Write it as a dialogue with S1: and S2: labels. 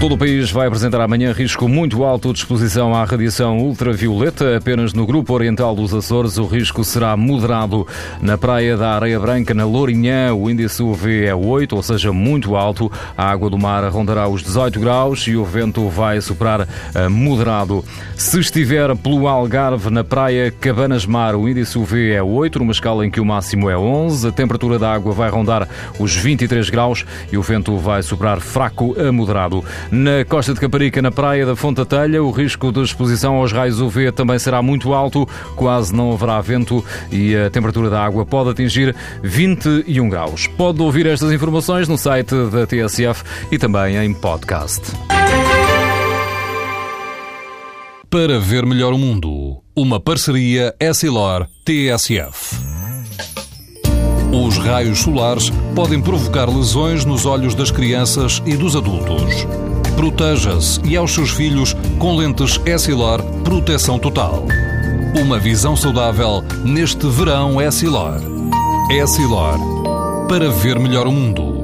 S1: Todo o país vai apresentar amanhã risco muito alto de exposição à radiação ultravioleta. Apenas no grupo oriental dos Açores o risco será moderado. Na praia da Areia Branca, na Lourinhã, o índice UV é 8, ou seja, muito alto. A água do mar rondará os 18 graus e o vento vai soprar moderado. Se estiver pelo Algarve, na praia Cabanas Mar, o índice UV é 8, numa escala em que o máximo é 11. A temperatura da água vai rondar os 23 graus e o vento vai soprar fraco a moderado. Na costa de Caparica, na praia da Fonta Telha, o risco de exposição aos raios UV também será muito alto, quase não haverá vento e a temperatura da água pode atingir 21 graus. Pode ouvir estas informações no site da TSF e também em podcast. Para ver melhor o mundo, uma parceria Essilor-TSF. Os raios solares podem provocar lesões nos olhos das crianças e dos adultos. Proteja-se e aos seus filhos com lentes Essilor Proteção Total. Uma visão saudável neste verão Essilor. Essilor. Para ver melhor o mundo.